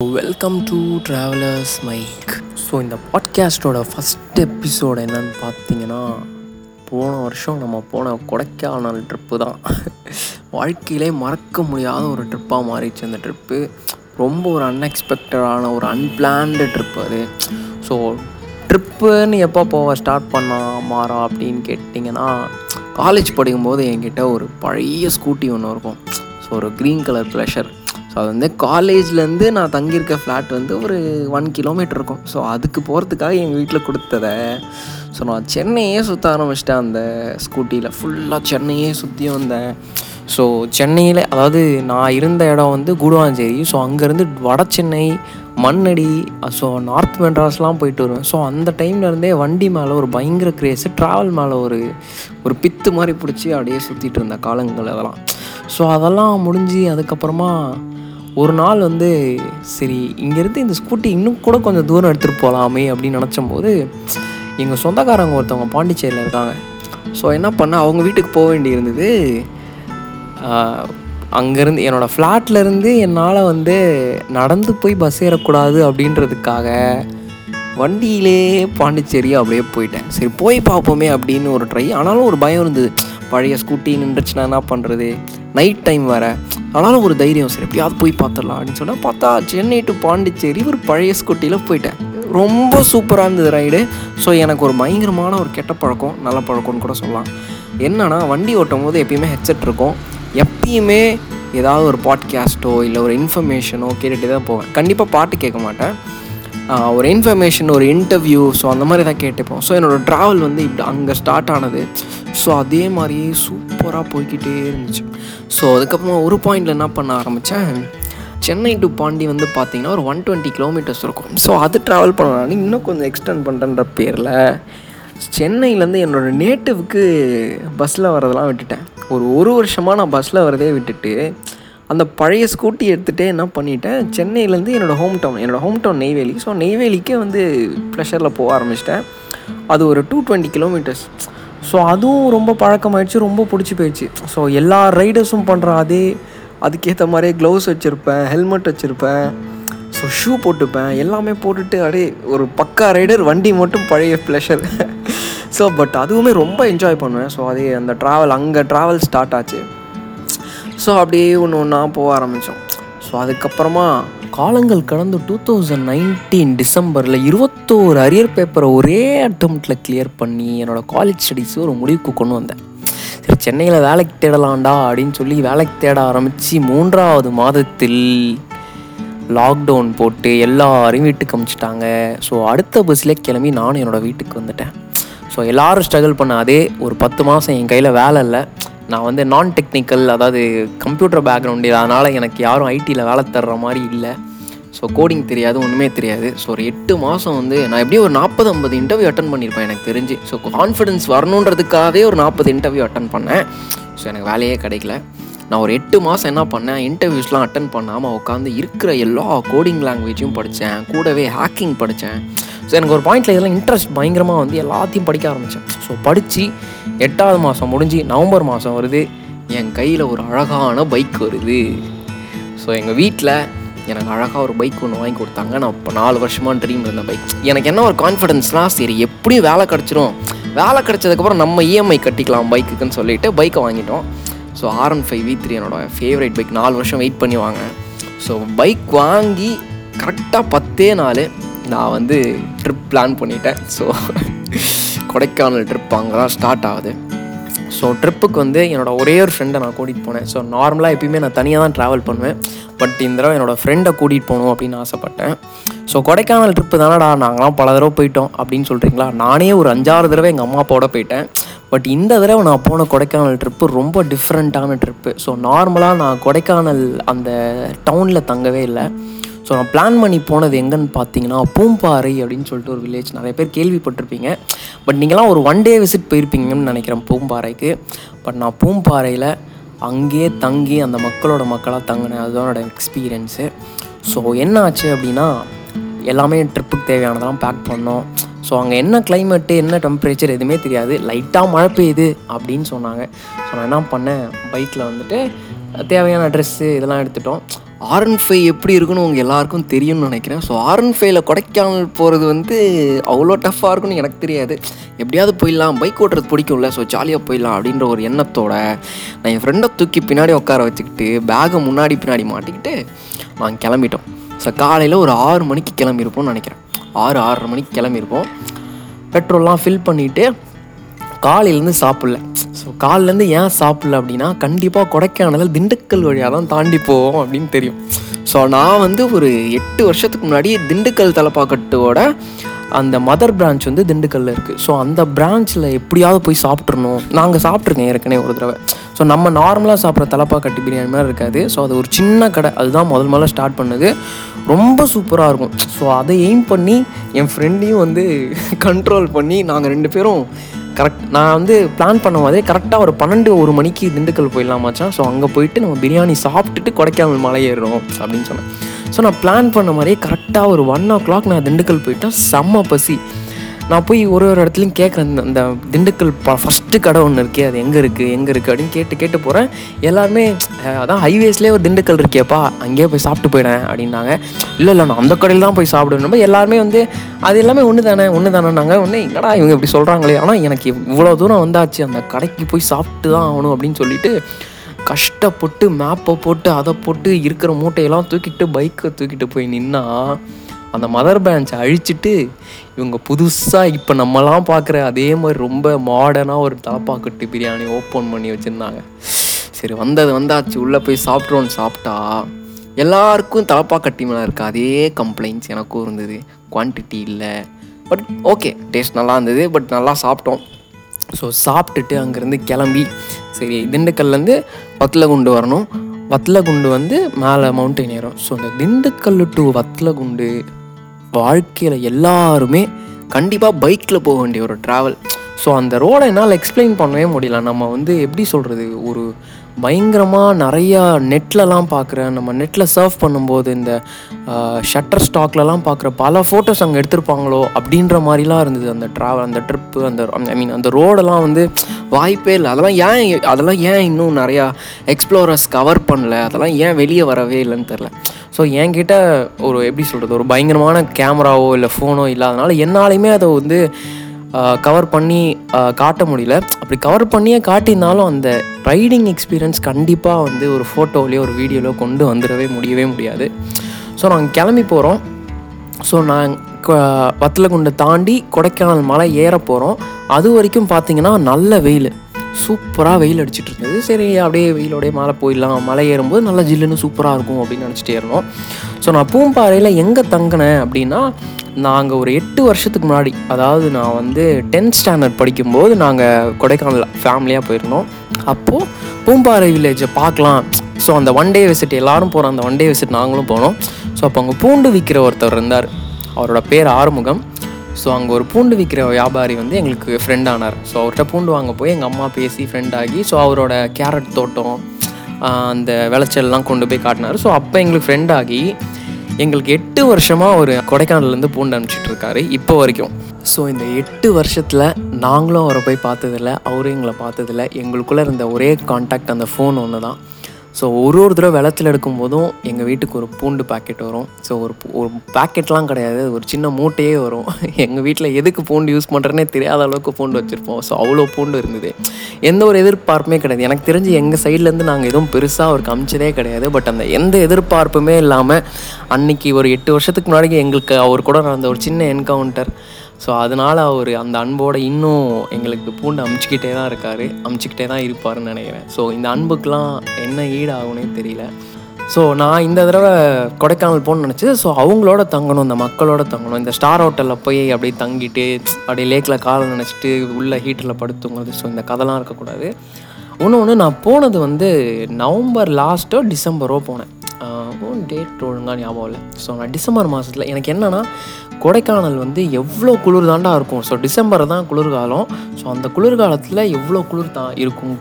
Welcome to travellers mic so இந்த பாட்காஸ்ட்டோட first episode என்னன்னு பார்த்தீங்கன்னா போன வருஷம் நம்ம போன கொடைக்கானல் ட்ரிப்பு தான். வாழ்க்கையிலே மறக்க முடியாத ஒரு ட்ரிப்பாக மாறிடுச்சு அந்த ட்ரிப்பு ரொம்ப ஒரு அன்எக்ஸ்பெக்டடான ஒரு அன்பிளான்டு ட்ரிப் அது. ஸோ ட்ரிப்புன்னு எப்போ போக ஸ்டார்ட் பண்ணா மாறா அப்படின்னு கேட்டிங்கன்னா காலேஜ் படிக்கும்போது என்கிட்ட ஒரு பழைய ஸ்கூட்டி ஒன்று இருக்கும். ஸோ ஒரு க்ரீன் கலர் ப்ளஷர் ஸோ அது வந்து காலேஜ்லேருந்து நான் தங்கியிருக்க ஃப்ளாட் வந்து ஒரு ஒன் கிலோமீட்டர் இருக்கும். ஸோ அதுக்கு போகிறதுக்காக எங்கள் வீட்டில் கொடுத்ததை. ஸோ நான் சென்னையே சுற்ற ஆரம்பிச்சிட்டேன் அந்த ஸ்கூட்டியில் ஃபுல்லாக சென்னையே சுற்றி வந்தேன். ஸோ சென்னையில் அதாவது நான் இருந்த இடம் வந்து கூடுவாஞ்சேரி. ஸோ அங்கேருந்து வட சென்னை மண்ணடி ஸோ நார்த் மெட்ராஸ்லாம் போயிட்டு வருவேன். ஸோ அந்த டைம்லேருந்தே வண்டி மேலே ஒரு பயங்கர க்ரேஸு ட்ராவல் மேலே ஒரு ஒரு பித்து மாதிரி பிடிச்சி அப்படியே சுற்றிட்டு இருந்த காலங்கள் அதெல்லாம். ஸோ அதெல்லாம் முடிஞ்சு அதுக்கப்புறமா ஒரு நாள் வந்து சரி இங்கேருந்து இந்த ஸ்கூட்டி இன்னும் கூட கொஞ்சம் தூரம் எடுத்துகிட்டு போகலாமே அப்படின்னு நினச்சம்போது எங்கள் சொந்தக்காரங்க ஒருத்தவங்க பாண்டிச்சேரியில் இருக்காங்க. ஸோ என்ன பண்ண அவங்க வீட்டுக்கு போக வேண்டி இருந்தது அங்கேருந்து என்னோடய ஃப்ளாட்லேருந்து என்னால் வந்து நடந்து போய் பஸ் ஏறக்கூடாது அப்படின்றதுக்காக வண்டியிலே பாண்டிச்சேரி அப்படியே போயிட்டேன். சரி போய் பார்ப்போமே அப்படின்னு ஒரு ட்ரை ஆனாலும் ஒரு பயம் இருந்தது. பழைய ஸ்கூட்டி நின்றுச்சுன்னா என்ன பண்ணுறது நைட் டைம் வேறு. ஆனாலும் ஒரு தைரியம் சரி எப்படியாவது போய் பார்த்துடலாம். அப்படின்னு சொன்னால் பார்த்தா சென்னை டு பாண்டிச்சேரி ஒரு பழைய ஸ்கூட்டியில் போயிட்டேன். ரொம்ப சூப்பராக இருந்தது ரைடு. ஸோ எனக்கு ஒரு பயங்கரமான ஒரு கெட்ட பழக்கம் நல்ல பழக்கம்னு கூட சொல்லலாம். என்னன்னா வண்டி ஓட்டும் போது எப்பயுமே ஹெட்செட் இருக்கும். எப்பயுமே ஏதாவது ஒரு பாட்காஸ்ட்டோ இல்லை ஒரு இன்ஃபர்மேஷனோ கேட்டுகிட்டே தான் போவேன். கண்டிப்பாக பாட்டு கேட்க மாட்டேன். ஒரு இன்ஃபர்மேஷன் ஒரு இன்டர்வியூ ஸோ அந்த மாதிரி தான் கேட்டுப்போம். ஸோ என்னோடய ட்ராவல் வந்து இப்படி அங்கே ஸ்டார்ட் ஆனது. ஸோ அதே மாதிரியே சூப்பராக போய்க்கிட்டே இருந்துச்சு. ஸோ அதுக்கப்புறமா ஒரு பாயிண்டில் என்ன பண்ண ஆரம்பித்தேன் சென்னை டு பாண்டி வந்து பார்த்தீங்கன்னா ஒரு ஒன் டுவெண்ட்டி கிலோமீட்டர்ஸ் இருக்கும். ஸோ அது ட்ராவல் பண்ணலான்னு இன்னும் கொஞ்சம் எக்ஸ்டெண்ட் பண்ணுறன்ற பேரில் சென்னையிலேருந்து என்னோடய நேட்டிவ்க்கு பஸ்ஸில் வரதெல்லாம் விட்டுட்டேன். ஒரு ஒரு வருஷமாக நான் பஸ்ஸில் வரதே விட்டுட்டு அந்த பழைய ஸ்கூட்டி எடுத்துகிட்டே என்ன பண்ணிட்டேன்? சென்னையிலேருந்து என்னோடய ஹோம் டவுன் என்னோடய ஹோம் டவுன் நெய்வேலி. ஸோ நெய்வேலிக்கே வந்து ப்ரெஷரில் போக ஆரம்பிச்சிட்டேன். அது ஒரு டூ டுவெண்ட்டி கிலோமீட்டர்ஸ் ஸோ அதுவும் ரொம்ப பழக்கமாயிடுச்சு ரொம்ப பிடிச்சி போயிடுச்சு. ஸோ எல்லா ரைடர்ஸும் பண்ணுற அதே அதுக்கேற்ற மாதிரியே க்ளவுஸ் வச்சுருப்பேன் ஹெல்மெட் வச்சுருப்பேன். ஸோ ஷூ போட்டுப்பேன் எல்லாமே போட்டுட்டு அப்படியே ஒரு பக்கா ரைடர் வண்டி மட்டும் பழைய ப்ளஷர் ஸோ பட் அதுவுமே ரொம்ப என்ஜாய் பண்ணுவேன். ஸோ அதே அந்த ட்ராவல் அங்கே ட்ராவல் ஸ்டார்ட் ஆச்சு. ஸோ அப்படியே ஒன்று ஒன்றா போக ஆரம்பித்தோம் ஸோ அதுக்கப்புறமா காலங்கள் கடந்து டூ தௌசண்ட் நைன்டீன் டிசம்பரில் இருபத்தோரு அரியர் பேப்பரை ஒரே அட்டம்ப்டில் கிளியர் பண்ணி என்னோடய காலேஜ் ஸ்டடீஸ் ஒரு முடிவுக்கு கொண்டு வந்தேன். சரி சென்னையில் வேலைக்கு தேடலாண்டா அப்படின்னு சொல்லி வேலைக்கு தேட ஆரம்பித்து மூன்றாவது மாதத்தில் லாக்டவுன் போட்டு எல்லாரையும் வீட்டுக்கு அமிச்சிட்டாங்க. ஸோ அடுத்த பஸ்ஸில் கிளம்பி நானும் என்னோடய வீட்டுக்கு வந்துட்டேன். ஸோ எல்லோரும் ஸ்ட்ரகிள் பண்ண அதே ஒரு பத்து மாதம் என் கையில் வேலை இல்லை. நான் வந்து நான் டெக்னிக்கல் அதாவது கம்ப்யூட்டர் பேக்ரவுண்டு அதனால் எனக்கு யாரும் ஐடியில் வேலை தர்ற மாதிரி இல்லை. ஸோ கோடிங் தெரியாது ஒன்றுமே தெரியாது. ஸோ ஒரு எட்டு மாதம் வந்து நான் எப்படியும் ஒரு நாற்பது ஐம்பது இன்டர்வியூ அட்டன் பண்ணியிருப்பேன் எனக்கு தெரிஞ்சு. ஸோ கான்ஃபிடன்ஸ் வரணுன்றதுக்காகவே ஒரு நாற்பது இன்டர்வியூ அட்டன் பண்ணேன். ஸோ எனக்கு வேலையே கிடைக்கல. நான் ஒரு எட்டு மாதம் என்ன பண்ணேன் இன்டர்வியூஸ்லாம் அட்டன் பண்ணாமல் உட்காந்து இருக்கிற எல்லா கோடிங் லாங்குவேஜும் படித்தேன் கூடவே ஹேக்கிங் படித்தேன் ஸோ எனக்கு ஒரு பாயிண்டில் இதெல்லாம் இன்ட்ரெஸ்ட் பயங்கரமாக வந்து எல்லாத்தையும் படிக்க ஆரம்பித்தேன் ஸோ படித்து எட்டாவது மாதம் முடிஞ்சு நவம்பர் மாதம் வருது என் கையில் ஒரு அழகான பைக் வருது. ஸோ எங்கள் வீட்டில் எனக்கு அழகாக ஒரு பைக் ஒன்று வாங்கி கொடுத்தாங்க. நான் இப்போ நாலு வருஷமாக ட்ரீம் இருந்த பைக் எனக்கு என்ன ஒரு கான்ஃபிடென்ஸ்னால் சரி எப்படியும் வேலை கிடச்சிரும். வேலை கிடச்சதுக்கப்புறம் நம்ம இஎம்ஐ கட்டிக்கலாம் பைக்குக்குன்னு சொல்லிட்டு பைக்கை வாங்கிட்டோம். So R one five V three என்னோட ஃபேவரட் பைக் நாலு வருஷம் வெயிட் பண்ணி வாங்க. ஸோ பைக் வாங்கி கரெக்டாக பத்தே நாள் நான் வந்து ட்ரிப் பிளான் பண்ணிட்டேன். ஸோ கொடைக்கானல் ட்ரிப் அங்கே தான் ஸ்டார்ட் ஆகுது ஸோ ட்ரிப்புக்கு வந்து என்னோடய ஒரே ஒரு ஃப்ரெண்டை நான் கூட்டிகிட்டு போனேன். ஸோ நார்மலாக எப்பயுமே நான் தனியாக தான் ட்ராவல் பண்ணுவேன். பட் இந்த தடவை என்னோடய ஃப்ரெண்டை கூட்டிகிட்டு போகணும் அப்படின்னு ஆசைப்பட்டேன். ஸோ கொடைக்கானல் ட்ரிப்பு தானடா நாங்களாம் பல தடவை போயிட்டோம் அப்படின்னு சொல்கிறீங்களா நானே ஒரு அஞ்சாறு தடவை எங்கள் அம்மா அப்பாவோட போயிட்டேன். பட் இந்த தடவை நான் போன கொடைக்கானல் ட்ரிப்பு ரொம்ப டிஃப்ரெண்ட்டான ட்ரிப்பு ஸோ நார்மலாக நான் கொடைக்கானல் அந்த டவுனில் தங்கவே இல்லை. ஸோ நான் பிளான் பண்ணி போனது எங்கன்னு பார்த்தீங்கன்னா பூம்பாறை அப்படின்னு சொல்லிட்டு ஒரு வில்லேஜ் நிறைய பேர் கேள்விப்பட்டிருப்பீங்க. பட் நீங்களாம் ஒரு ஒன் டே விசிட் போயிருப்பீங்கன்னு நினைக்கிறேன் பூம்பாறைக்கு. பட் நான் பூம்பாறையில் அங்கேயே தங்கி அந்த மக்களோட மக்களாக தங்கினேன். அதுதான் என்னோடய எக்ஸ்பீரியன்ஸு ஸோ என்ன ஆச்சு அப்படின்னா எல்லாமே ட்ரிப்புக்கு தேவையானதெல்லாம் பேக் பண்ணோம். ஸோ அங்கே என்ன கிளைமேட்டு என்ன டெம்பரேச்சர் எதுவுமே தெரியாது. லைட்டாக மழை பெய்யுது அப்படின்னு சொன்னாங்க. ஸோ நான் என்ன பண்ணேன்? பைக்கில் வந்துட்டு தேவையான ட்ரெஸ்ஸு இதெல்லாம் எடுத்துட்டோம். ஆர்என் ஃபைவ் எப்படி இருக்குன்னு உங்கள் எல்லாருக்கும் தெரியும்னு நினைக்கிறேன். ஸோ ஆர்என் ஃபைவ்ல கொடைக்கானல் போகிறது வந்து அவ்வளோ டஃப்பாக இருக்கும்னு எனக்கு தெரியாது. எப்படியாவது போயிடலாம் பைக் ஓட்டுறது பிடிக்கும்ல ஸோ ஜாலியாக போயிடலாம் அப்படின்ற ஒரு எண்ணத்தோட நான் என் ஃப்ரெண்டை தூக்கி பின்னாடி உட்கார வச்சுக்கிட்டு பேகை முன்னாடி பின்னாடி மாட்டிக்கிட்டு நாங்கள் கிளம்பிட்டோம். ஸோ காலையில் ஒரு ஆறு மணிக்கு கிளம்பியிருப்போம்னு நினைக்கிறேன். ஆறு ஆறரை மணிக்கு கிளம்பியிருப்போம். பெட்ரோல்லாம் ஃபில் பண்ணிவிட்டு காலையிலேருந்து சாப்பிட்ல. ஸோ காலிலேருந்து ஏன் சாப்பிடல அப்படின்னா கண்டிப்பாக கொடைக்கானல் திண்டுக்கல் வழியாக தான் தாண்டி போவோம் அப்படின்னு தெரியும். ஸோ நான் வந்து ஒரு எட்டு வருஷத்துக்கு முன்னாடி திண்டுக்கல் தலைப்பாக்கட்டோட அந்த மதர் பிரான்ச் வந்து திண்டுக்கல்ல இருக்குது ஸோ அந்த பிரான்ச்சில் எப்படியாவது போய் சாப்பிட்றணும் நாங்கள் சாப்பிட்ருக்கேன் ஏற்கனவே ஒரு தடவை. ஸோ நம்ம நார்மலாக சாப்பிட்ற தலப்பாக்கட்டு பிரியாணி மாதிரி இருக்காது. ஸோ அது ஒரு சின்ன கடை. அதுதான் முதல் முதல்ல ஸ்டார்ட் பண்ணது. ரொம்ப சூப்பராக இருக்கும். ஸோ அதை எய்ம் பண்ணி என் ஃப்ரெண்டையும் வந்து கண்ட்ரோல் பண்ணி நாங்கள் ரெண்டு பேரும் கரெக்ட் நான் வந்து பிளான் பண்ண மாதிரி கரெக்டாக ஒரு பன்னெண்டு ஒரு மணிக்கு திண்டுக்கல் போயிடலாமாச்சான் ஸோ அங்கே போயிட்டு நம்ம பிரியாணி சாப்பிட்டுட்டு கொடைக்கானல் மலை ஏறுறோம் அப்படின்னு சொன்னேன். ஸோ நான் பிளான் பண்ண மாதிரியே கரெக்டாக ஒரு ஒன் ஓ கிளாக் நான் திண்டுக்கல் போயிட்டேன். செம்ம பசி. நான் போய் ஒரு ஒரு இடத்துலையும் கேட்குறேன் இந்த- அந்த திண்டுக்கல் ப ஃபஸ்ட்டு கடை ஒன்று இருக்கே அது எங்கே இருக்குது எங்கே இருக்குது அப்படின்னு கேட்டு கேட்டு போகிறேன் எல்லாருமே அதான் ஹைவேஸ்லேயே ஒரு திண்டுக்கல் இருக்கேப்பா அங்கேயே போய் சாப்பிட்டு போயிடேன் அப்படின்னாங்க. இல்லை இல்லை நான் அந்த கடையில் தான் போய் சாப்பிடணும் எல்லாருமே வந்து அது எல்லாமே ஒன்று தானே ஒன்று தானேன்னாங்க ஒன்று என்னடா இவங்க இப்படி சொல்கிறாங்களே ஆனால் எனக்கு இவ்வளோ தூரம் வந்தாச்சு. அந்த கடைக்கு போய் சாப்பிட்டு தான் ஆகணும் அப்படின்னு சொல்லிட்டு கஷ்டப்பட்டு மேப்பை போட்டு அதை போட்டு இருக்கிற மூட்டையெல்லாம் தூக்கிட்டு பைக்கை தூக்கிட்டு போய் நின்னா அந்த மதர் பேன்ச்சை அழிச்சிட்டு இவங்க புதுசாக இப்போ நம்மலாம் பார்க்குற அதே மாதிரி ரொம்ப மாடர்னாக ஒரு தலப்பாக்கட்டு பிரியாணி ஓப்பன் பண்ணி வச்சுருந்தாங்க. சரி வந்தது வந்தாச்சு. உள்ளே போய் சாப்பிட்றோன்னு சாப்பிட்டா எல்லாருக்கும் தலப்பாக்கட்டி மேலே இருக்க அதே கம்ப்ளைண்ட்ஸ் எனக்கும் இருந்தது. குவான்டிட்டி இல்லை. பட் ஓகே டேஸ்ட் நல்லா இருந்தது. பட் நல்லா சாப்பிட்டோம். ஸோ சாப்பிட்டுட்டு அங்கேருந்து கிளம்பி சரி திண்டுக்கல்லேருந்து வத்தலகுண்டு வரணும். வத்தலகுண்டு வந்து மேலே மவுண்டைன் ஏறும். ஸோ அந்த திண்டுக்கல் டு வத்தலகுண்டு வாழ்க்கையில் எல்லாருமே கண்டிப்பாக பைக்கில் போக வேண்டிய ஒரு ட்ராவல் ஸோ அந்த ரோடை என்னால் எக்ஸ்பிளைன் பண்ணவே முடியல. நம்ம வந்து எப்படி சொல்கிறது ஒரு பயங்கரமாக நிறையா நெட்லலாம் பார்க்குறேன். நம்ம நெட்டில் சர்வ் பண்ணும்போது இந்த ஷட்டர் ஸ்டாக்லலாம் பார்க்குற பல ஃபோட்டோஸ் அங்கே எடுத்திருப்பாங்களோ அப்படின்ற மாதிரிலாம் இருந்தது. அந்த ட்ராவல் அந்த ட்ரிப்பு அந்த ஐ மீன் அந்த ரோடெல்லாம் வந்து வாய்ப்பே இல்லை. அதெல்லாம் ஏன் அதெல்லாம் ஏன் இன்னும் நிறையா எக்ஸ்ப்ளோரர்ஸ் கவர் பண்ணல? அதெல்லாம் ஏன் வெளியே வரவே இல்லைன்னு தெரில. ஸோ என்கிட்ட ஒரு எப்படி சொல்கிறது ஒரு பயங்கரமான கேமராவோ இல்லை ஃபோனோ இல்லாதனால என்னாலையுமே அதை வந்து கவர் பண்ணி காட்ட முடியல. அப்படி கவர் பண்ணியே காட்டியிருந்தாலும் அந்த ரைடிங் எக்ஸ்பீரியன்ஸ் கண்டிப்பாக வந்து ஒரு ஃபோட்டோலையோ ஒரு வீடியோலையோ கொண்டு வந்துடவே முடியவே முடியாது. ஸோ நாங்கள் கிளம்பி போகிறோம் ஸோ நாங்கள் வத்தலகுண்டை தாண்டி கொடைக்கானல் மலை ஏற போகிறோம் அது வரைக்கும் பார்த்தீங்கன்னா நல்ல வெயில். சூப்பராக வெயில் அடிச்சிட்டு இருந்தது. சரி அப்படியே வெயிலோடய மலை போயிடலாம். மலை ஏறும்போது நல்லா ஜில்லுன்னு சூப்பராக இருக்கும் அப்படின்னு நினச்சிட்டே இருந்தோம். ஸோ நான் பூம்பாறையில் எங்கே தங்கினேன் அப்படின்னா நாங்கள் ஒரு எட்டு வருஷத்துக்கு முன்னாடி அதாவது நான் வந்து டென்த் ஸ்டாண்டர்ட் படிக்கும்போது நாங்கள் கொடைக்கானல் ஃபேமிலியாக போயிருந்தோம். அப்போது பூம்பாறை வில்லேஜை பார்க்கலாம். ஸோ அந்த ஒன் டே விசிட் எல்லாரும் போகிற அந்த ஒன் டே விசிட் நாங்களும் போனோம். ஸோ அப்போ அங்கே பூண்டு விற்கிற ஒருத்தர் இருந்தார். அவரோட பேர் ஆறுமுகம். ஸோ அங்கே ஒரு பூண்டு விற்கிற வியாபாரி வந்து எங்களுக்கு ஃப்ரெண்ட் ஆனார். ஸோ அவர்கிட்ட பூண்டு வாங்க போய் எங்கள் அம்மா பேசி ஃப்ரெண்ட் ஆகி ஸோ அவரோட கேரட் தோட்டம் அந்த விளைச்சல்லாம் கொண்டு போய் காட்டினார். ஸோ அப்போ எங்களுக்கு ஃப்ரெண்ட் ஆகி எங்களுக்கு எட்டு வருஷமாக ஒரு கொடைக்கானல்லேருந்து பூண்டு அனுப்பிச்சிட்டு இருக்காரு இப்போ வரைக்கும். ஸோ இந்த எட்டு வருஷத்தில் நாங்களும் அவரை போய் பார்த்ததில்ல அவரும் எங்களை பார்த்ததில்ல. எங்களுக்குள்ளே இருந்த ஒரே காண்டாக்ட் அந்த ஃபோன் ஒன்று தான் ஸோ ஒரு ஒரு தடவை வெள்ளத்தில் எடுக்கும்போதும் எங்கள் வீட்டுக்கு ஒரு பூண்டு பாக்கெட் வரும். ஸோ ஒரு ஒரு பாக்கெட்லாம் கிடையாது. ஒரு சின்ன மூட்டையே வரும். எங்கள் வீட்டில் எதுக்கு பூண்டு யூஸ் பண்ணுறேன்னே தெரியாத அளவுக்கு பூண்டு வச்சுருப்போம். ஸோ அவ்வளோ பூண்டு இருந்தது. எந்த ஒரு எதிர்பார்ப்புமே கிடையாது. எனக்கு தெரிஞ்சு எங்கள் சைட்லேருந்து நாங்கள் எதுவும் பெருசாக ஒரு கமிச்சதே கிடையாது. பட் அந்த எந்த எதிர்பார்ப்புமே இல்லாமல் அன்னைக்கு ஒரு எட்டு வருஷத்துக்கு முன்னாடி எங்களுக்கு அவர் கூட நடந்த ஒரு சின்ன என்கவுண்டர் ஸோ அதனால் அவர் அந்த அன்போடு இன்னும் எங்களுக்கு பூண்டு அமுச்சிக்கிட்டே தான் இருக்கார். அமுச்சிக்கிட்டே தான் இருப்பாருன்னு நினைக்கிறேன். ஸோ இந்த அன்புக்கெலாம் என்ன ஈடாகும்னே தெரியல. ஸோ நான் இந்த தடவை கொடைக்கானல் போகணும்னு நினச்சி ஸோ அவங்களோட தங்கணும் இந்த மக்களோட தங்கணும். இந்த ஸ்டார் ஹோட்டலில் போய் அப்படியே தங்கிட்டு அப்படியே லேக்கில் காலை நினச்சிட்டு உள்ள ஹீட்டரில் படுத்துங்கிறது. ஸோ இந்த கதைலாம் இருக்கக்கூடாது. ஒன்று ஒன்று நான் போனது வந்து நவம்பர் லாஸ்ட்டோ டிசம்பரோ போனேன். டேட் ஒழுங்காக ஞாபகம் இல்லை. ஸோ நான் டிசம்பர் மாதத்தில் எனக்கு என்னென்னா கொடைக்கானல் வந்து எவ்வளோ குளிர் தாண்டா இருக்கும். ஸோ டிசம்பர் தான் குளிர்காலம். ஸோ அந்த குளிர்காலத்தில் எவ்வளோ குளிர் தான் இருக்கும்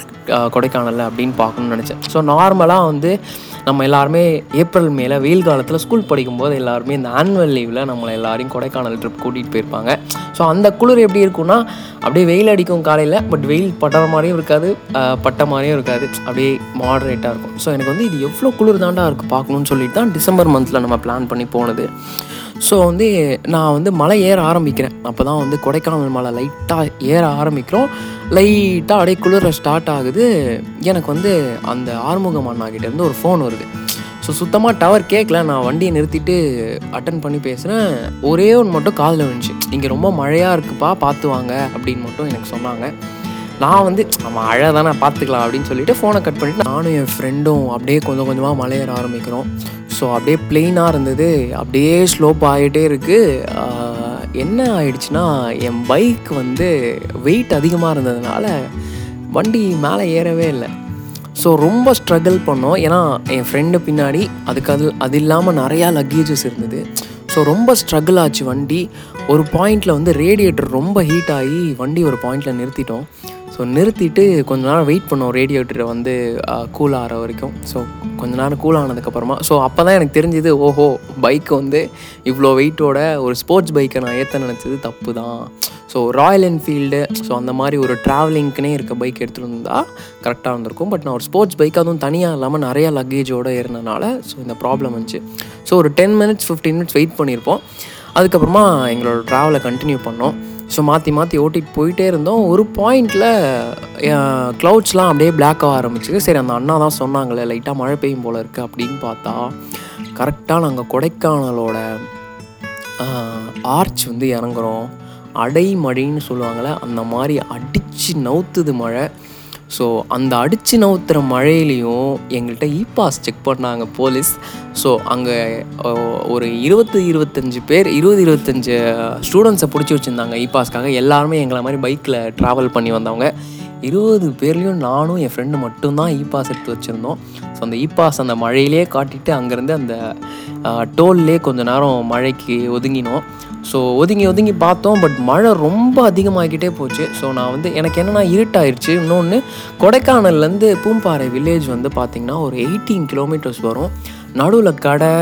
கொடைக்கானலில் அப்படின்னு பார்க்கணும்னு நினச்சேன். ஸோ நார்மலாக வந்து நம்ம எல்லாருமே ஏப்ரல் மேல வெயில் காலத்தில் ஸ்கூல் படிக்கும்போது எல்லாருமே இந்த ஆனுவல் லீவில் நம்மளை எல்லாரையும் கொடைக்கானல் ட்ரிப் கூட்டிகிட்டு போயிருப்பாங்க. ஸோ அந்த குளிர் எப்படி இருக்கும்னா அப்படியே வெயில் அடிக்கும் காலையில் பட் வெயில் பட்டுற மாதிரியும் இருக்காது பட்ட மாதிரியும் இருக்காது. அப்படியே மாடரேட்டாக இருக்கும். ஸோ எனக்கு வந்து இது எவ்வளோ குளிர் தாண்டா இருக்குது பார்க்கணுன்னு சொல்லிட்டு தான் டிசம்பர் மந்தில் நம்ம பிளான் பண்ணி போனது. ஸோ வந்து நான் வந்து மலை ஏற ஆரம்பிக்கிறேன். அப்போ தான் வந்து கொடைக்கானல் மலை லைட்டாக ஏற ஆரம்பிக்கிறோம். லைட்டாக அப்படியே குளிர ஸ்டார்ட் ஆகுது. எனக்கு வந்து அந்த ஆறுமுகம் அண்ணாக்கிட்டேருந்து ஒரு ஃபோன் வருது. ஸோ சுத்தமாக டவர் கேட்கல நான் வண்டியை நிறுத்திட்டு அட்டன் பண்ணி பேசுகிறேன் ஒரே ஒன்று மட்டும் காதில் வந்துச்சு இங்கே ரொம்ப மழையாக இருக்குப்பா பார்த்து வாங்க அப்படின்னு மட்டும் எனக்கு சொன்னாங்க. நான் வந்து நம்ம அழை தானே பார்த்துக்கலாம் அப்படின்னு சொல்லிட்டு ஃபோனை கட் பண்ணிட்டு நானும் என் ஃப்ரெண்டும் அப்படியே கொஞ்சம் கொஞ்சமாக மலையேற ஆரம்பிக்கிறோம். ஸோ அப்படியே பிளெயினாக இருந்தது. அப்படியே ஸ்லோப் ஆகிட்டே இருக்குது என்ன ஆயிடுச்சுன்னா என் பைக் வந்து வெயிட் அதிகமாக இருந்ததுனால வண்டி மேலே ஏறவே இல்லை. ஸோ ரொம்ப ஸ்ட்ரகிள் பண்ணோம். ஏன்னா என் ஃப்ரெண்டு பின்னாடி அதுக்கு அது அது இல்லாமல் நிறையா லக்கேஜஸ் இருந்தது. ஸோ ரொம்ப ஸ்ட்ரகிள் ஆச்சு வண்டி. ஒரு பாயிண்டில் வந்து ரேடியேட்டர் ரொம்ப ஹீட் ஆகி வண்டி ஒரு பாயிண்டில் நிறுத்திட்டோம். ஸோ நிறுத்திட்டு கொஞ்ச நேரம் வெயிட் பண்ணோம் ரேடியேட்டரை வந்து கூல் ஆகிற வரைக்கும். ஸோ கொஞ்ச நேரம் கூல் ஆனதுக்கப்புறமா ஸோ அப்போ தான் எனக்கு தெரிஞ்சுது ஓஹோ பைக் வந்து இவ்வளோ வெயிட்டோட ஒரு ஸ்போர்ட்ஸ் பைக்கை நான் ஏற்ற நினச்சது தப்பு தான் ஸோ ராயல் என்ஃபீல்டு ஸோ அந்த மாதிரி ஒரு ட்ராவலிங்க்குனே இருக்க பைக் எடுத்துகிட்டு இருந்தால் கரெக்டாக இருந்திருக்கும். பட் நான் ஒரு ஸ்போர்ட்ஸ் பைக் அதுவும் தனியாக இல்லாமல் நிறையா லக்கேஜோடு ஏறினனால ஸோ இந்த ப்ராப்ளம் வந்துச்சு. ஸோ ஒரு ten minutes fifteen minutes wait பண்ணியிருப்போம் அதுக்கப்புறமா எங்களோட ட்ராவலை கண்டினியூ பண்ணோம். ஸோ மாற்றி மாற்றி ஓட்டிகிட்டு போயிட்டே இருந்தோம். ஒரு பாயிண்டில் க்ளவுட்ஸ்லாம் அப்படியே பிளாக் ஆக ஆரம்பிச்சுது. சரி அந்த அண்ணா தான் சொன்னாங்களே லைட்டாக மழை பெய்யும் போல் இருக்குது அப்படின்னு பார்த்தா கரெக்டாக நாங்கள் கொடைக்கானலோட ஆர்ச் வந்து இறங்குறோம். அடைமழைன்னு சொல்லுவாங்கள்ல அந்த மாதிரி அடித்து நவுத்துது மழை. ஸோ அந்த அடித்து நவுத்துற மழையிலையும் எங்கள்கிட்ட இ பாஸ் செக் பண்ணாங்க போலீஸ். ஸோ அங்கே ஒரு இருபத்து இருபத்தஞ்சு பேர் இருபது இருபத்தஞ்சு ஸ்டூடெண்ட்ஸை பிடிச்சி வச்சுருந்தாங்க இ பாஸ்க்காக எல்லாருமே எங்களை மாதிரி பைக்கில் ட்ராவல் பண்ணி வந்தவங்க. இருபது பேர்லேயும் நானும் என் ஃப்ரெண்டு மட்டும்தான் இ பாஸ் எடுத்து வச்சுருந்தோம். ஸோ அந்த இ பாஸ் அந்த மழையிலே காட்டிட்டு அங்கேருந்து அந்த டோல்லே கொஞ்ச நேரம் மழைக்கு ஒதுங்கினோம். ஸோ ஒதுங்கி ஒதுங்கி பார்த்தோம் பட் மழை ரொம்ப அதிகமாகிக்கிட்டே போச்சு. ஸோ நான் வந்து எனக்கு என்னென்னா இருட்டாயிருச்சு. இன்னொன்று கொடைக்கானல்லேருந்து பூம்பாறை வில்லேஜ் வந்து பார்த்திங்கன்னா ஒரு எயிட்டீன் கிலோமீட்டர்ஸ் வரும். நடுவில் கடை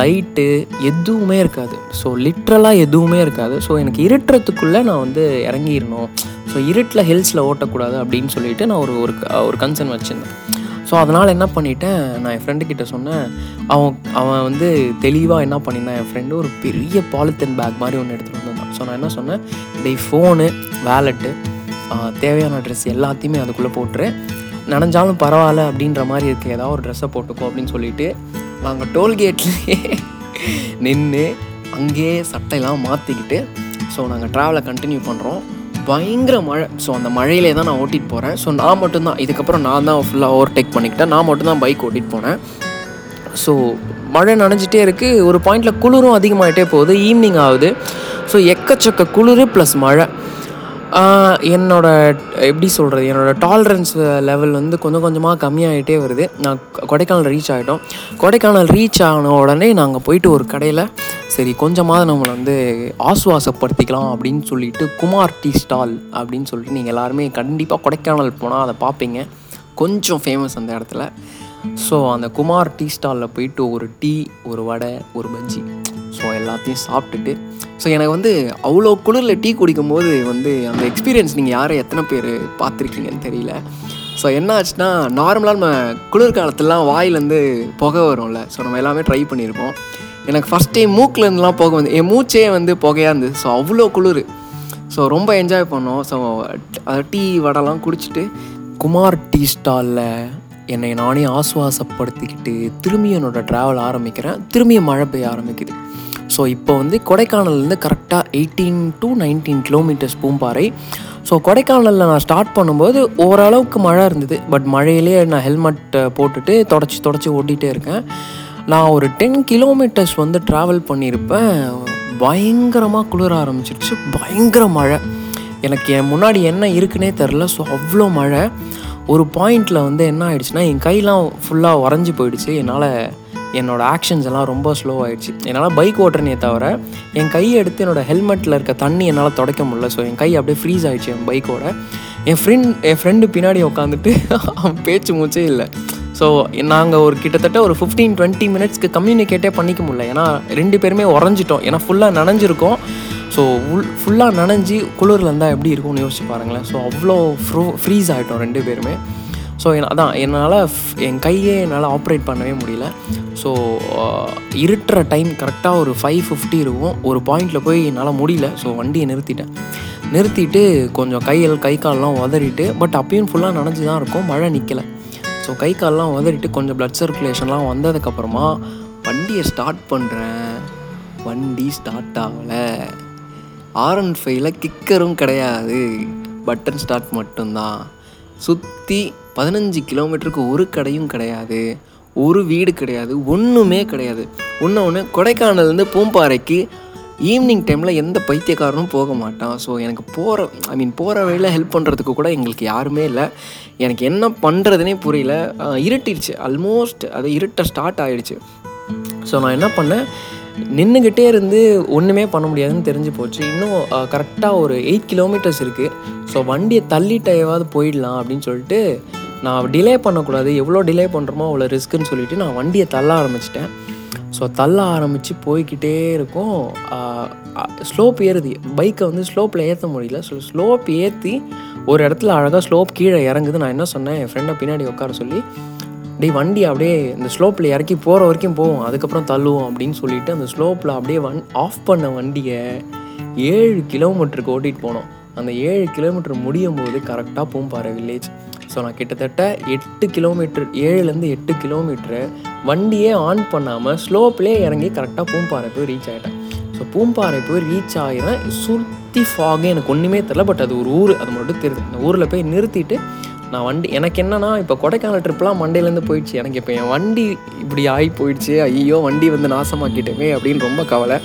லைட்டு எதுவுமே இருக்காது. ஸோ லிட்ரலாக எதுவுமே இருக்காது. ஸோ எனக்கு இருட்டுறதுக்குள்ளே நான் வந்து இறங்கிடணும். ஸோ இருட்டில் ஹில்ஸில் ஓட்டக்கூடாது அப்படின்னு சொல்லிட்டு நான் ஒரு ஒரு ஒரு கன்சர்ன் வச்சுருந்தேன். ஸோ அதனால் என்ன பண்ணிட்டேன் நான் என் ஃப்ரெண்டு கிட்ட சொன்னேன் அவன் அவன் வந்து தெளிவாக என்ன பண்ணியிருந்தான் என் ஃப்ரெண்டு ஒரு பெரிய பாலித்தீன் பேக் மாதிரி ஒன்று எடுத்துகிட்டு வந்திருந்தான். ஸோ நான் என்ன சொன்னேன் டேய் ஃபோனு வேலெட்டு தேவையான ட்ரெஸ் எல்லாத்தையுமே அதுக்குள்ளே போட்டுரு. நனைஞ்சாலும் பரவாயில்ல அப்படின்ற மாதிரி இருக்க ஏதாவது ஒரு ட்ரெஸ்ஸை போட்டுக்கோ அப்படின்னு சொல்லிட்டு நாங்கள் டோல்கேட்லேயே நின்று அங்கேயே சட்டையெல்லாம் மாற்றிக்கிட்டு ஸோ நாங்கள் ட்ராவலை கண்டினியூ பண்ணுறோம் பயங்கர மழை. ஸோ அந்த மழையிலே தான் நான் ஓட்டிகிட்டு போகிறேன் ஸோ நான் மட்டும்தான். இதுக்கப்புறம் நான் தான் ஃபுல்லாக ஓவர்டேக் பண்ணிக்கிட்டேன். நான் மட்டும்தான் பைக் ஓட்டிகிட்டு போனேன். ஸோ மழை நனைஞ்சிட்டே இருக்குது ஒரு பாயிண்டில் குளிரும் அதிகமாகிட்டே போகுது. ஈவினிங் ஆகுது. ஸோ எக்கச்சக்க குளிர் ப்ளஸ் மழை. என்னோடய எப்படி சொல்கிறது என்னோட டாலரன்ஸ் லெவல் வந்து கொஞ்சம் கொஞ்சமாக கம்மியாகிட்டே வருது. நான் கொடைக்கானல் ரீச் ஆகிட்டோம் கொடைக்கானல் ரீச் ஆன உடனே நாங்கள் போயிட்டு ஒரு கடையில் சரி கொஞ்சமாவது நம்மளை வந்து ஆசுவாசப்படுத்திக்கலாம் அப்படின்னு சொல்லிட்டு குமார் டீ ஸ்டால் அப்படின்னு சொல்லிட்டு நீங்கள் எல்லாருமே கண்டிப்பாக கொடைக்கானல் போனால் அதை பார்ப்பீங்க கொஞ்சம் ஃபேமஸ் அந்த இடத்துல. ஸோ அந்த குமார் டீ ஸ்டாலில் போயிட்டு ஒரு டீ ஒரு வடை ஒரு பஜ்ஜி. ஸோ எல்லாத்தையும் சாப்பிட்டுட்டு ஸோ எனக்கு வந்து அவ்வளோ குளிரில் டீ குடிக்கும்போது வந்து அந்த எக்ஸ்பீரியன்ஸ் நீங்கள் யாரை எத்தனை பேர் பார்த்துருக்கீங்கன்னு தெரியல. ஸோ என்ன ஆச்சுன்னா நார்மலாக நம்ம குளிர்காலத்துலலாம் வாயிலேருந்து புகை வரும்ல. ஸோ நம்ம எல்லாமே ட்ரை பண்ணியிருப்போம். எனக்கு ஃபஸ்ட் டைம் மூக்கிலேருந்துலாம் புகை வந்து என் மூச்சே வந்து புகையாக இருந்தது. ஸோ அவ்வளோ குளிர். ஸோ ரொம்ப என்ஜாய் பண்ணோம். ஸோ டீ வடைலாம் குடிச்சிட்டு குமார் டீ ஸ்டாலில் என்னை நானே ஆசுவாசப்படுத்திக்கிட்டு திரும்பி என்னோடய ட்ராவல் ஆரம்பிக்கிறேன். திரும்பிய மழை பெய்ய ஆரம்பிக்குது. ஸோ இப்போ வந்து கொடைக்கானல்லேருந்து கரெக்டாக eighteen to nineteen kilometres Poombarai. So கொடைக்கானலில் நான் ஸ்டார்ட் பண்ணும்போது ஓரளவுக்கு மழை இருந்தது. பட் மழையிலே நான் ஹெல்மெட் போட்டுட்டு தொடச்சி தொடச்சி ஓட்டிகிட்டே இருக்கேன். நான் ஒரு டென் கிலோமீட்டர்ஸ் வந்து ட்ராவல் பண்ணியிருப்பேன். பயங்கரமாக குளிர ஆரம்பிச்சிருச்சு. பயங்கர மழை. எனக்கு என் முன்னாடி என்ன இருக்குன்னே தெரில ஸோ அவ்வளோ மழை. ஒரு பாயிண்டில் வந்து என்ன ஆயிடுச்சுன்னா என் கையெல்லாம் ஃபுல்லாக உறைஞ்சி போயிடுச்சு. என்னால் என்னோடய ஆக்ஷன்ஸ் எல்லாம் ரொம்ப ஸ்லோ ஆகிடுச்சு என்னால் பைக் ஓட்டுறனே தவிர என் கையை எடுத்து என்னோடய ஹெல்மெட்டில் இருக்க தண்ணி என்னால் துடைக்க முடியல. ஸோ என் கை அப்படியே ஃப்ரீஸ் ஆகிடுச்சு என் பைக்கோட என் ஃப்ரெண்ட் என் ஃப்ரெண்டு பின்னாடி உட்காந்துட்டு அவன் பேச்சு மூச்சே இல்லை. ஸோ நாங்கள் ஒரு கிட்டத்தட்ட ஒரு ஃபிஃப்டீன் டுவெண்ட்டி மினிட்ஸ்க்கு கம்யூனிகேட்டே பண்ணிக்க முடியல. ஏன்னா ரெண்டு பேருமே உறைஞ்சிட்டோம். ஏன்னா ஃபுல்லாக நனைஞ்சிருக்கோம். ஸோ உள் ஃபுல்லாக நனைஞ்சி குளிரில் இருந்தால் எப்படி இருக்கும்னு யோசிச்சு பாருங்களேன். ஸோ அவ்வளோ ஃப்ரோ ஃப்ரீஸ் ஆகிட்டோம் ரெண்டு பேருமே. ஸோ அதான் என்னால் என் கையே என்னால் ஆப்ரேட் பண்ணவே முடியல. ஸோ இருட்டுற டைம் கரெக்டாக ஒரு ஃபைவ் ஃபிஃப்டி இருக்கும். ஒரு பாயிண்டில் போய் என்னால் முடியல. ஸோ வண்டியை நிறுத்திட்டேன். நிறுத்திட்டு கொஞ்சம் கையில் கை கால்லாம் உதறிட்டு பட் அப்பயும் ஃபுல்லாக நனைஞ்சு தான் இருக்கும். மழை நிற்கலை ஸோ கை கால்லாம் உதறிட்டு கொஞ்சம் ப்ளட் சர்க்குலேஷன்லாம் வந்ததுக்கப்புறமா வண்டியை ஸ்டார்ட் பண்ணுறேன் வண்டி ஸ்டார்ட் ஆகலை. ஆர் ஒன் ஃபைவ்ல கிக்கரும் கிடையாது. பட்டன் ஸ்டார்ட் மட்டும்தான். சுற்றி பதினஞ்சு கிலோமீட்டருக்கு ஒரு கடையும் கிடையாது. ஒரு வீடு கிடையாது. ஒன்றுமே கிடையாது. ஒன்று ஒன்று கொடைக்கானல்லேருந்து பூம்பாறைக்கு ஈவினிங் டைமில் எந்த பைத்தியக்காரனும் போக மாட்டான். ஸோ எனக்கு போகிற ஐ மீன் போகிற வழியில் ஹெல்ப் பண்ணுறதுக்கு கூட எங்களுக்கு யாருமே இல்லை. எனக்கு என்ன பண்ணுறதுனே புரியல. இருட்டிடுச்சு. ஆல்மோஸ்ட் அது இருட்ட ஸ்டார்ட் ஆகிடுச்சு ஸோ நான் என்ன பண்ணேன்? நின்றுக்கிட்டே இருந்து ஒன்றுமே பண்ண முடியாதுன்னு தெரிஞ்சு போச்சு. இன்னும் கரெக்டாக ஒரு எயிட் கிலோமீட்டர்ஸ் இருக்குது ஸோ வண்டியை தள்ளிட்டாவது போயிடலாம் அப்படின்னு சொல்லிட்டு நான் டிலே பண்ணக்கூடாது எவ்வளோ டிலே பண்ணுறோமோ அவ்வளோ ரிஸ்க்குன்னு சொல்லிட்டு நான் வண்டியை தள்ள ஆரம்பிச்சிட்டேன். ஸோ தள்ள ஆரம்பித்து போய்கிட்டே இருக்கும். ஸ்லோப் ஏறுது. பைக்கை வந்து ஸ்லோப்பில் ஏற்ற முடியல. ஸோ ஸ்லோப் ஏற்றி ஒரு இடத்துல அழகாக ஸ்லோப் கீழே இறங்குது. நான் என்ன சொன்னேன்? என் ஃப்ரெண்டை பின்னாடி உட்கார சொல்லி டேய் வண்டி அப்படியே இந்த ஸ்லோப்பில் இறக்கி போகிற வரைக்கும் போவோம். அதுக்கப்புறம் தள்ளுவோம் அப்படின்னு சொல்லிட்டு அந்த ஸ்லோப்பில் அப்படியே வன் ஆஃப் பண்ண வண்டியை ஏழு கிலோமீட்டருக்கு ஓட்டிகிட்டு போனோம். அந்த ஏழு கிலோமீட்டர் முடியும் போது கரெக்டாக பூம்பாறை வில்லேஜ் ஸோ நான் கிட்டத்தட்ட எட்டு கிலோமீட்டர் ஏழுலேருந்து எட்டு கிலோமீட்டரு வண்டியே ஆன் பண்ணாமல் ஸ்லோப்லேயே இறங்கி கரெக்டாக பூம்பாறை போய் ரீச் ஆகிட்டேன் ஸோ பூம்பாறை போய் ரீச் ஆகிறேன் சுற்றி ஃபாகே எனக்கு ஒன்றுமே தெரில பட் அது ஒரு ஊர் அது மட்டும் தெரியுது. அந்த ஊரில் போய் நிறுத்திட்டு நான் வண்டி எனக்கு என்னென்னா இப்போ கொடைக்கானல் ட்ரிப்லாம் மண்டேலேருந்து போயிடுச்சு. எனக்கு இப்போ என் வண்டி இப்படி ஆகி போயிடுச்சு. ஐயோ வண்டி வந்து நாசமாக்கிட்டேமே அப்படின்னு ரொம்ப கவலை.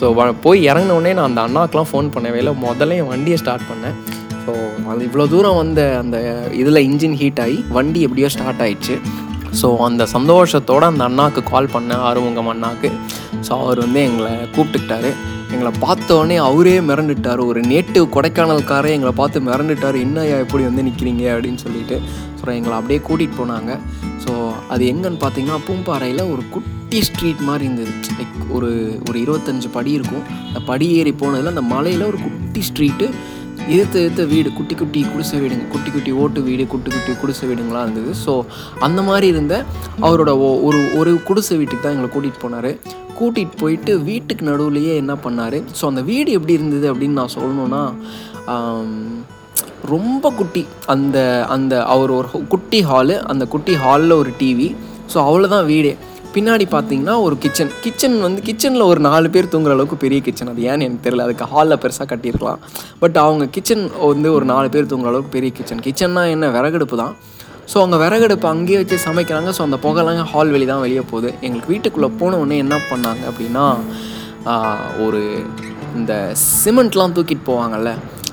ஸோ வ போய் இறங்கினோடனே நான் அந்த அண்ணாக்கெலாம் ஃபோன் பண்ணவே இல்லை. முதல்ல என் வண்டியை ஸ்டார்ட் பண்ணேன். ஸோ அது இவ்வளோ தூரம் வந்த அந்த இதில் இன்ஜின் ஹீட் ஆகி வண்டி எப்படியோ ஸ்டார்ட் ஆயிடுச்சு. ஸோ அந்த சந்தோஷத்தோடு அந்த அண்ணாக்கு கால் பண்ணேன் ஆர்வங்கம் அண்ணாக்கு. ஸோ அவர் வந்து எங்களை கூப்பிட்டுக்கிட்டாரு. எங்களை பார்த்த உடனே அவரே மிரண்டுட்டார். ஒரு நேட்டிவ் கொடைக்கானல்காரே எங்களை பார்த்து மிரண்டுட்டார். என்னையா எப்படி வந்து நிற்கிறீங்க அப்படின்னு சொல்லிட்டு. ஸோ எங்களை அப்படியே கூட்டிகிட்டு போனாங்க. ஸோ அது எங்கன்னு பார்த்தீங்கன்னா பூம்பாறையில் ஒரு குட்டி ஸ்ட்ரீட் மாதிரி இருந்தது. லைக் ஒரு ஒரு இருபத்தஞ்சு படி இருக்கும். அந்த படி ஏறி போனதில் அந்த மலையில் ஒரு குட்டி ஸ்ட்ரீட்டு இழுத்த இழுத்த வீடு குட்டி குட்டி குடிசை வீடுங்க குட்டி குட்டி ஓட்டு வீடு குட்டி குட்டி குடிசை வீடுங்களாம் இருந்தது. ஸோ அந்த மாதிரி இருந்த அவரோட ஒரு ஒரு குடிசை வீட்டுக்கு தான் எங்களை கூட்டிகிட்டு போனார். கூட்டிகிட்டு போயிட்டு வீட்டுக்கு நடுவுலையே என்ன பண்ணார்? ஸோ அந்த வீடு எப்படி இருந்தது அப்படின்னு நான் சொல்லணுன்னா ரொம்ப குட்டி. அந்த அந்த அவர் ஒரு குட்டி ஹாலு அந்த குட்டி ஹாலில் ஒரு டிவி ஸோ அவ்வளோதான் வீடே. பின்னாடி பார்த்தீங்கன்னா ஒரு கிச்சன் கிச்சன் வந்து கிச்சனில் ஒரு நாலு பேர் தூங்குற அளவுக்கு பெரிய கிச்சன் அது ஏன்னு எனக்கு தெரியல. அதுக்கு ஹாலில் பெருசாக கட்டியிருக்கலாம். பட் அவங்க கிச்சன் வந்து ஒரு நாலு பேர் தூங்குற அளவுக்கு பெரிய கிச்சன் கிச்சன்னா என்ன? விறகடுப்பு தான். ஸோ அவங்க விறகடுப்பு அங்கேயே வச்சு சமைக்கிறாங்க. ஸோ அந்த புகைலாம் ஹால் வெளி தான் வெளியே போகுது. எங்களுக்கு வீட்டுக்குள்ளே போன உடனே என்ன பண்ணாங்க அப்படின்னா ஒரு இந்த சிமெண்ட்லாம் தூக்கிட்டு போவாங்கல்ல.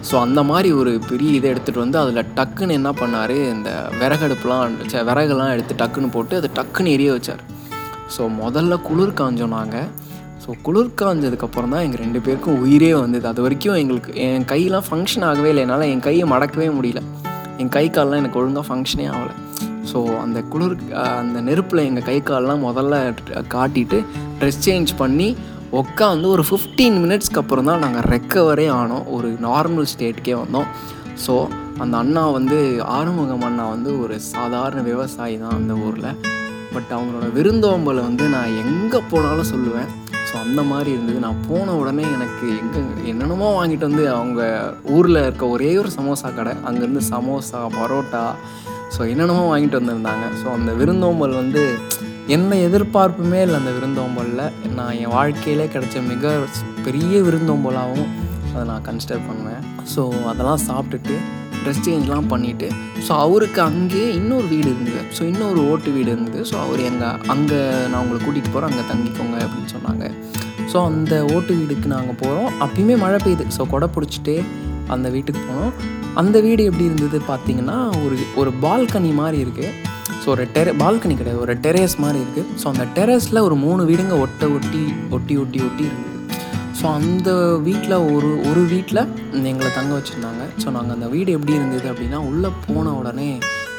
ஸோ அந்த மாதிரி ஒரு பெரிய இதை எடுத்துகிட்டு வந்து அதில் டக்குன்னு என்ன பண்ணார்? இந்த விறகடுப்புலாம் விறகுலாம் எடுத்து டக்குன்னு போட்டு அதை டக்குன்னு எரிய வச்சார். ஸோ முதல்ல குளிர் காஞ்சோம் நாங்கள் ஸோ குளிர் காஞ்சதுக்கப்புறம் தான் எங்கள் ரெண்டு பேருக்கும் உயிரே வந்தது. அது வரைக்கும் எங்களுக்கு என் கையெலாம் ஃபங்க்ஷன் ஆகவே இல்லை. என்னால் என் கையை மடக்கவே முடியல. என் கை கால்லாம் எனக்கு ஒழுங்காக ஃபங்க்ஷனே ஆகலை. ஸோ அந்த குளிர் அந்த நெருப்பில் எங்கள் கை கால்லாம் முதல்ல காட்டிட்டு ட்ரெஸ் சேஞ்ச் பண்ணி உட்காந்து ஒரு ஃபிஃப்டீன் மினிட்ஸ்க்கு அப்புறம் தான் நாங்கள் ரெக்கவரே ஆனோம். ஒரு நார்மல் ஸ்டேட்டுக்கே வந்தோம். ஸோ அந்த அண்ணா வந்து ஆறுமுகம் அண்ணா வந்து ஒரு சாதாரண விவசாயி தான் அந்த ஊரில். பட் அவங்களோட விருந்தோம்பலை வந்து நான் எங்கே போனாலும் சொல்லுவேன். ஸோ அந்த மாதிரி இருந்தது. நான் போன உடனே எனக்கு எங்கே என்னென்னமோ வாங்கிட்டு வந்து அவங்க ஊரில் இருக்க ஒரே ஒரு சமோசா கடை அங்கேருந்து சமோசா பரோட்டா ஸோ என்னென்னமோ வாங்கிட்டு வந்திருந்தாங்க. ஸோ அந்த விருந்தோம்பல் வந்து என்ன எதிர்பார்ப்புமே இல்லை அந்த விருந்தோம்பலில். நான் என் வாழ்க்கையிலே கிடைச்ச மிக பெரிய விருந்தோம்பலாகவும் அதை நான் கன்சிடர் பண்ணுவேன். ஸோ அதெல்லாம் சாப்பிட்டுட்டு ட்ரெஸ் சேஞ்ச்லாம் பண்ணிவிட்டு ஸோ அவருக்கு அங்கேயே இன்னொரு வீடு இருந்தது. ஸோ இன்னொரு ஓட்டு வீடு இருந்தது. ஸோ அவர் எங்கள் அங்கே நான் உங்களை கூட்டிகிட்டு போகிறேன் அங்கே தங்கிக்கோங்க அப்படின்னு சொன்னாங்க. ஸோ அந்த ஓட்டு வீடுக்கு நாங்கள் போகிறோம் அப்பயுமே மழை பெய்யுது. ஸோ கொடை பிடிச்சிட்டே அந்த வீட்டுக்கு போனோம். அந்த வீடு எப்படி இருந்தது பார்த்தீங்கன்னா ஒரு ஒரு பால்கனி மாதிரி இருக்குது ஸோ ஒரு டெர பால்கனி கிடையாது ஒரு டெரேஸ் மாதிரி இருக்குது ஸோ அந்த டெரஸில் ஒரு மூணு வீடுங்க ஒட்ட ஒட்டி ஒட்டி ஒட்டி ஒட்டி இருக்குது ஸோ அந்த வீட்டில் ஒரு ஒரு வீட்டில் எங்களை தங்க வச்சுருந்தாங்க. ஸோ நாங்கள் அந்த வீடு எப்படி இருந்தது அப்படின்னா உள்ளே போன உடனே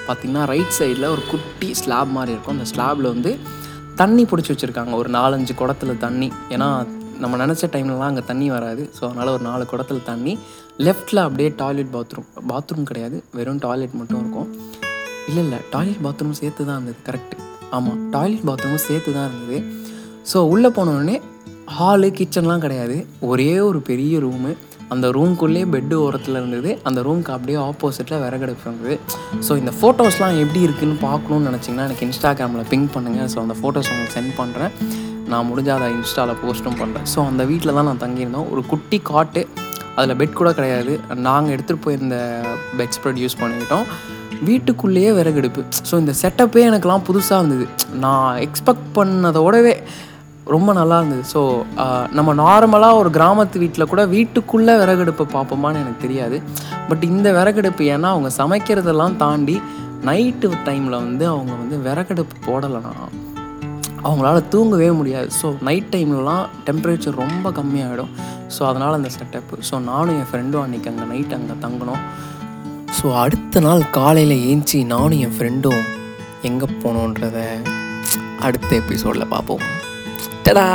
பார்த்திங்கன்னா ரைட் சைடில் ஒரு குட்டி ஸ்லாப் மாதிரி இருக்கும். அந்த ஸ்லாபில் வந்து தண்ணி பிடிச்சி வச்சுருக்காங்க. ஒரு நாலஞ்சு குடத்துல தண்ணி. ஏன்னா நம்ம நினச்ச டைம்லலாம் அங்கே தண்ணி வராது. ஸோ அதனால் ஒரு நாலு குடத்துல தண்ணி. லெஃப்ட்டில் அப்படியே டாய்லெட் பாத்ரூம் பாத்ரூம் கிடையாது. வெறும் டாய்லெட் மட்டும் இருக்கும். இல்லை இல்லை. டாய்லெட் பாத்ரூம் சேர்த்து தான் இருந்தது. கரெக்ட் ஆமாம் டாய்லெட் பாத்ரூமும் சேர்த்து தான் இருந்தது. ஸோ உள்ளே போனோடனே ஹாலு கிச்சன்லாம் கிடையாது. ஒரே ஒரு பெரிய ரூமு அந்த ரூம்குள்ளேயே பெட்டு ஓரத்தில் இருந்தது. அந்த ரூம்க்கு அப்படியே ஆப்போசிட்டில் விறகடுப்பு இருந்தது. ஸோ இந்த ஃபோட்டோஸ்லாம் எப்படி இருக்குதுன்னு பார்க்கணுன்னு நினச்சிங்கன்னா எனக்கு இன்ஸ்டாகிராமில் பிங்க் பண்ணுங்கள் ஸோ அந்த ஃபோட்டோஸ் உங்களுக்கு சென்ட் பண்ணுறேன் நான் முடிஞ்சால் அதை இன்ஸ்டாவில் போஸ்ட்டும் பண்ணுறேன் ஸோ அந்த வீட்டில் தான் நான் தங்கியிருந்தோம். ஒரு குட்டி காட்டு. அதில் பெட் கூட கிடையாது. நாங்கள் எடுத்துகிட்டு போயிருந்த பெட் ஸ்ப்ரெட் யூஸ் பண்ணிக்கிட்டோம். வீட்டுக்குள்ளேயே விறகடுப்பு. ஸோ இந்த செட்டப்பே எனக்குலாம் புதுசாக இருந்தது. நான் எக்ஸ்பெக்ட் பண்ணதோடவே ரொம்ப நல்லா இருந்தது. ஸோ நம்ம நார்மலாக ஒரு கிராமத்து வீட்டில் கூட வீட்டுக்குள்ளே விறகடுப்பை பார்ப்போமான்னு எனக்கு தெரியாது. பட் இந்த விறகடுப்பு ஏன்னா அவங்க சமைக்கிறதெல்லாம் தாண்டி நைட்டு டைமில் வந்து அவங்க வந்து விறகடுப்பு போடலைன்னா அவங்களால தூங்கவே முடியாது. ஸோ நைட் டைம்லலாம் டெம்பரேச்சர் ரொம்ப கம்மியாகிடும் ஸோ அதனால் அந்த செட்டப்பு ஸோ நானும் என் ஃப்ரெண்டும் அன்றைக்கி அங்கே நைட் அங்கே தங்கினோம். ஸோ அடுத்த நாள் காலையில் ஏஞ்சி நானும் என் ஃப்ரெண்டும் எங்கே போனோன்றத அடுத்த எபிசோடில் பார்ப்போம். டடா